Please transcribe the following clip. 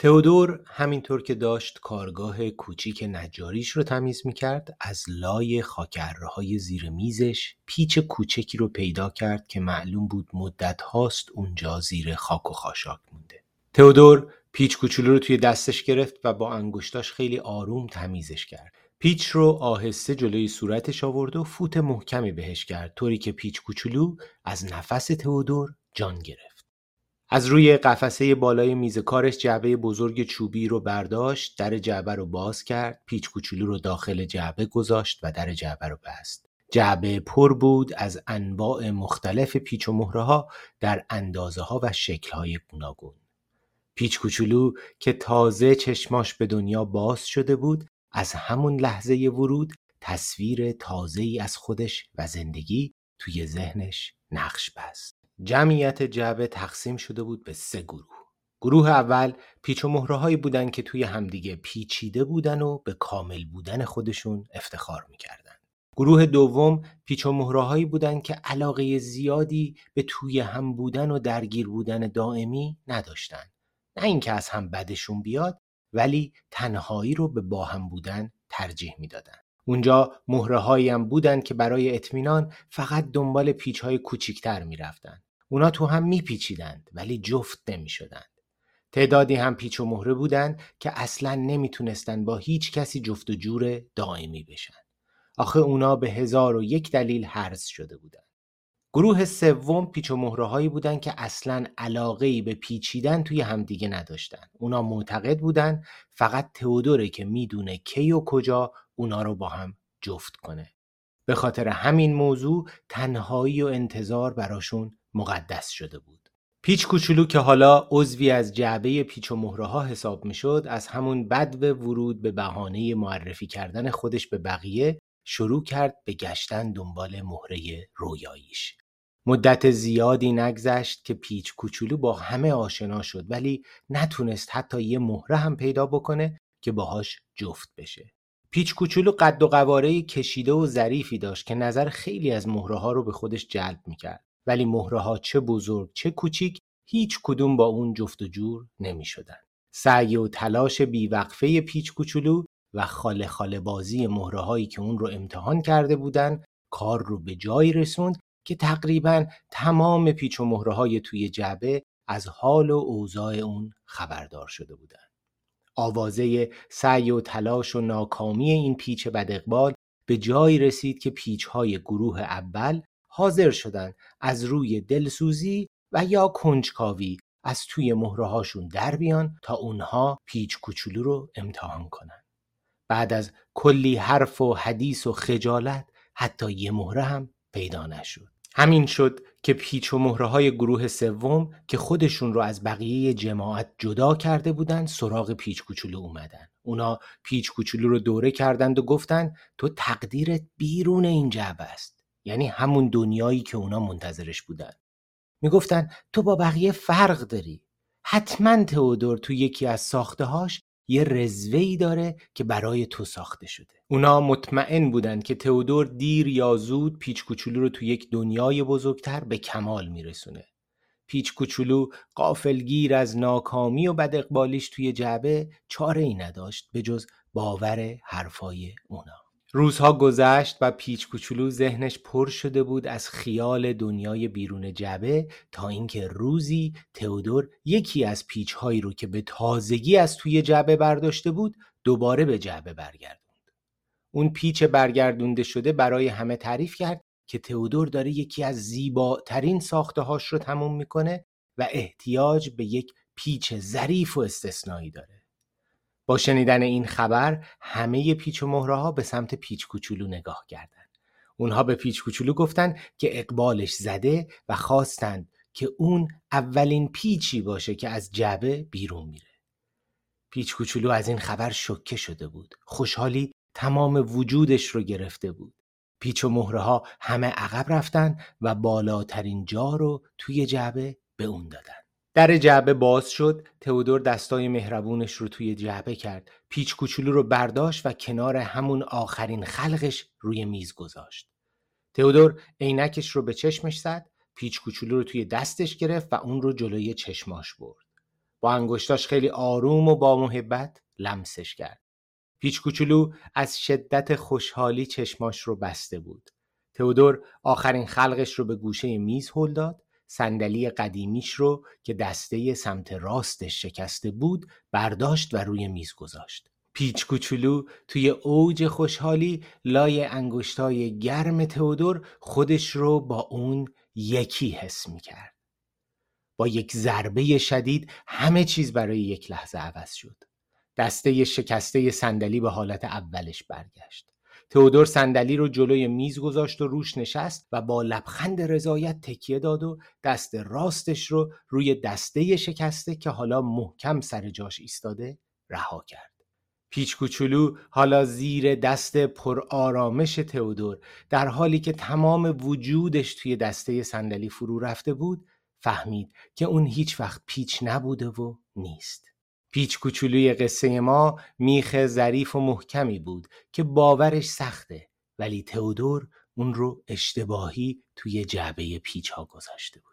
تئودور همینطور که داشت کارگاه کوچیک نجاریش رو تمیز می‌کرد از لای خاکرهای زیر میزش پیچ کوچکی رو پیدا کرد که معلوم بود مدت هاست اونجا زیر خاک و خاشاک مونده. تئودور پیچ کوچولو رو توی دستش گرفت و با انگشتاش خیلی آروم تمیزش کرد. پیچ رو آهسته جلوی صورتش آورد و فوت محکمی بهش کرد طوری که پیچ کوچولو از نفس تئودور جان گرفت. از روی قفسه بالای میز کارش جعبه بزرگ چوبی رو برداشت، در جعبه رو باز کرد، پیچ کوچولو رو داخل جعبه گذاشت و در جعبه رو بست. جعبه پر بود از انواع مختلف پیچ و مهره ها در اندازه ها و شکل های گوناگون. پیچ کوچولو که تازه چشماش به دنیا باز شده بود از همون لحظه ورود تصویر تازه ای از خودش و زندگی توی ذهنش نقش بست. جمعیت جعبه تقسیم شده بود به سه گروه. گروه اول پیچ و مهره هایی بودن که توی همدیگه پیچیده بودن و به کامل بودن خودشون افتخار می‌کردن. گروه دوم پیچ و مهره هایی بودن که علاقه زیادی به توی هم بودن و درگیر بودن دائمی نداشتن. نه اینکه از هم بدشون بیاد ولی تنهایی رو به باهم بودن ترجیح می‌دادن. اونجا مهره هم بودن که برای اطمینان فقط دنبال پیچ های کوچیکتر می‌رفتن. اونا تو هم میپیچیدند ولی جفت نمی‌شدند. تعدادی هم پیچ و مهره بودند که اصلا نمی‌تونستن با هیچ کسی جفت و جور دائمی بشن. آخه اونا به هزار و یک دلیل حرز شده بودند. گروه سوم پیچ و مهره هایی بودن که اصلا علاقه ای به پیچیدن توی همدیگه نداشتن. اونا معتقد بودن فقط تئودوره که می‌دونه کی و کجا اونا رو با هم جفت کنه. به خاطر همین موضوع تنهایی و انتظار براشون مقدس شده بود. پیچ کوچولو که حالا عضوی از جعبه پیچ و مهره ها حساب می شد از همون بد ورود به بهانه معرفی کردن خودش به بقیه شروع کرد به گشتن دنبال مهره رویاییش. مدت زیادی نگذشت که پیچ کوچولو با همه آشنا شد ولی نتونست حتی یه مهره هم پیدا بکنه که باهاش جفت بشه. پیچ کوچولو قد و قواره کشیده و ظریفی داشت که نظر خیلی از مهره ها رو به خودش جلب می‌کرد. ولی مهره ها چه بزرگ چه کوچیک هیچ کدوم با اون جفت و جور نمی شدن. سعی و تلاش بیوقفه پیچ کوچولو و خاله خاله بازی مهره هایی که اون رو امتحان کرده بودن کار رو به جایی رسوند که تقریبا تمام پیچ و مهره های توی جعبه از حال و اوضاع اون خبردار شده بودند. آوازه سعی و تلاش و ناکامی این پیچ بدقبال به جایی رسید که پیچ های گروه اول حاضر شدند از روی دلسوزی و یا کنجکاوی از توی مهره هاشون در بیان تا اونها پیچ کوچولو رو امتحان کنن. بعد از کلی حرف و حدیث و خجالت حتی یه مهره هم پیدا نشد. همین شد که پیچ و مهره های گروه سوم که خودشون رو از بقیه جماعت جدا کرده بودن سراغ پیچ کوچولو اومدن. اونا پیچ کوچولو رو دوره کردند و گفتن تو تقدیرت بیرون این جعبه است. یعنی همون دنیایی که اونا منتظرش بودن. می‌گفتن تو با بقیه فرق داری. حتما تئودور تو یکی از ساختهاش یه رزوهی داره که برای تو ساخته شده. اونا مطمئن بودن که تئودور دیر یا زود پیچ کوچولو رو تو یک دنیای بزرگتر به کمال میرسونه. پیچ کوچولو قافلگیر از ناکامی و بد اقبالیش توی جعبه چاره ای نداشت به جز باور حرفای اونا. روزها گذشت و پیچ کوچولو ذهنش پر شده بود از خیال دنیای بیرون جعبه تا اینکه روزی تئودور یکی از پیچهایی رو که به تازگی از توی جعبه برداشته بود دوباره به جعبه برگردوند. اون پیچ برگردونده شده برای همه تعریف کرد که تئودور داره یکی از زیباترین ساخته هاش رو تموم می‌کنه و احتیاج به یک پیچ ظریف و استثنایی داره. با شنیدن این خبر همه پیچ و مهره ها به سمت پیچ کوچولو نگاه کردند. اونها به پیچ کوچولو گفتند که اقبالش زده و خواستند که اون اولین پیچی باشه که از جعبه بیرون میره. پیچ کوچولو از این خبر شکه شده بود. خوشحالی تمام وجودش رو گرفته بود. پیچ و مهره ها همه عقب رفتن و بالاترین جا رو توی جعبه به اون دادن. در جعبه باز شد تئودور دستای مهربونش رو توی جعبه کرد پیچ کوچولو رو برداشت و کنار همون آخرین خلقش روی میز گذاشت تئودور عینکش رو به چشمش زد پیچ کوچولو رو توی دستش گرفت و اون رو جلوی چشماش برد با انگشتاش خیلی آروم و با محبت لمسش کرد. پیچ کوچولو از شدت خوشحالی چشماش رو بسته بود. تئودور آخرین خلقش رو به گوشه میز هل داد صندلی قدیمیش رو که دسته سمت راستش شکسته بود برداشت و روی میز گذاشت. پیچ کوچولو توی اوج خوشحالی لای انگشتای گرم تئودور خودش رو با اون یکی حس می کرد. با یک ضربه شدید همه چیز برای یک لحظه عوض شد. دسته شکسته صندلی به حالت اولش برگشت. تئودور صندلی رو جلوی میز گذاشت و روش نشست و با لبخند رضایت تکیه داد و دست راستش رو روی دسته شکسته که حالا محکم سر جاش ایستاده رها کرد. پیچ کوچولو حالا زیر دست پر آرامش تئودور در حالی که تمام وجودش توی دسته صندلی فرو رفته بود فهمید که اون هیچ وقت پیچ نبوده و نیست. پیچ کوچولوی قصه ما میخ ظریف و محکمی بود که باورش سخته ولی تئودور اون رو اشتباهی توی جعبه پیچ ها گذاشته بود.